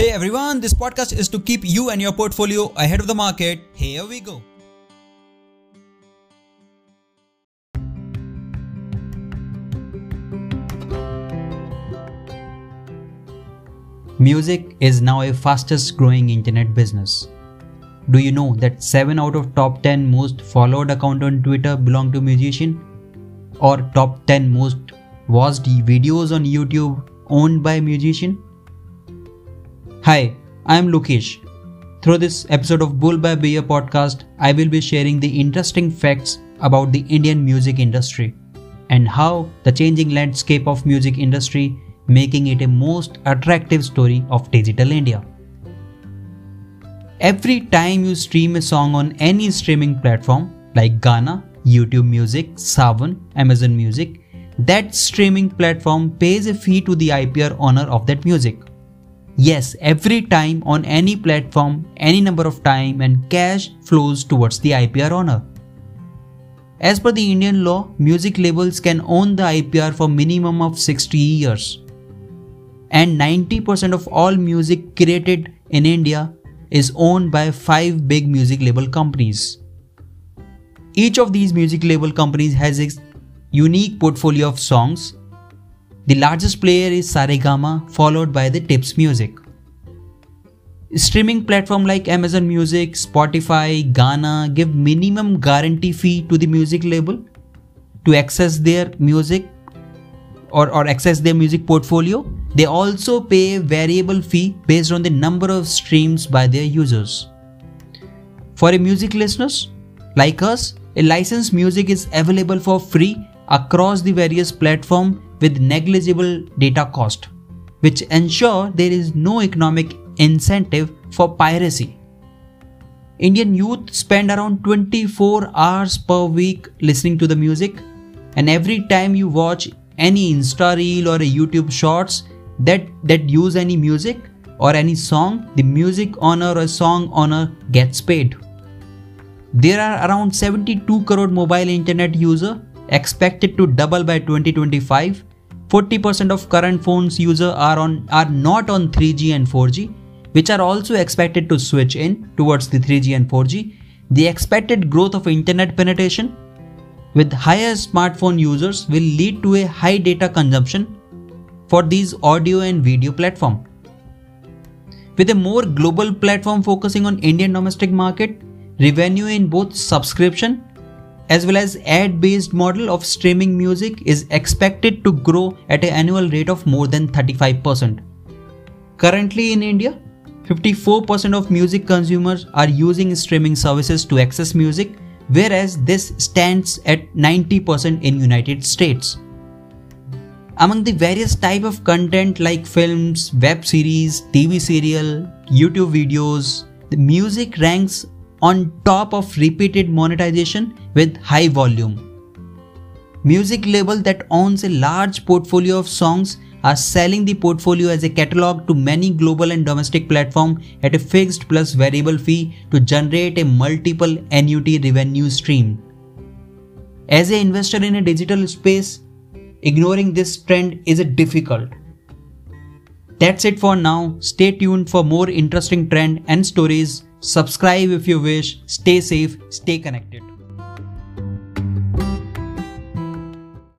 Hey everyone, this podcast is to keep you and your portfolio ahead of the market. Here we go. Music is now a fastest growing internet business. Do you know that 7 out of top 10 most followed account on Twitter belong to musician? Or top 10 most watched videos on YouTube owned by musician? Hi, I am Lukesh. Through this episode of Bull by Beer podcast, I will be sharing the interesting facts about the Indian music industry and how the changing landscape of music industry making it a most attractive story of digital India. Every time you stream a song on any streaming platform like Gaana, YouTube Music, Saavn, Amazon Music, that streaming platform pays a fee to the IPR owner of that music. Yes, every time on any platform, any number of time and cash flows towards the IPR owner. As per the Indian law, music labels can own the IPR for minimum of 60 years. And 90% of all music created in India is owned by 5 big music label companies. Each of these music label companies has a unique portfolio of songs the largest player is Saregama, followed by the Tips Music. Streaming platform like Amazon Music, Spotify, Gaana give minimum guarantee fee to the music label to access their music or, or access their music portfolio. They also pay variable fee based on the number of streams by their users. For a music listeners like us, a licensed music is available for free across the various platforms with negligible data cost, which ensure there is no economic incentive for piracy. Indian youth spend around 24 hours per week listening to the music, and every time you watch any Insta reel or a YouTube shorts that, that use any music or any song, the music owner or song owner gets paid. There are around 72 crore mobile internet user expected to double by 2025 40% of current phones user are on are not on 3G and 4G, which are also expected to switch in towards the 3G and 4G. The expected growth of internet penetration with higher smartphone users will lead to a high data consumption for these audio and video platform. With a more global platform focusing on Indian domestic market, revenue in both subscription as well as ad based model of streaming music is expected to grow at an annual rate of more than 35%. Currently in India, 54% of music consumers are using streaming services to access music whereas this stands at 90% in United States. Among the various type of content like films, web series, TV serial, YouTube videos, the music ranks on top of repeated monetization with high volume. Music label that owns a large portfolio of songs are selling the portfolio as a catalog to many global and domestic platforms at a fixed plus variable fee to generate a multiple annuity revenue stream. As an investor in a digital space, ignoring this trend is difficult. That's it for now. Stay tuned for more interesting trend and stories Subscribe if you wish. Stay safe, stay connected.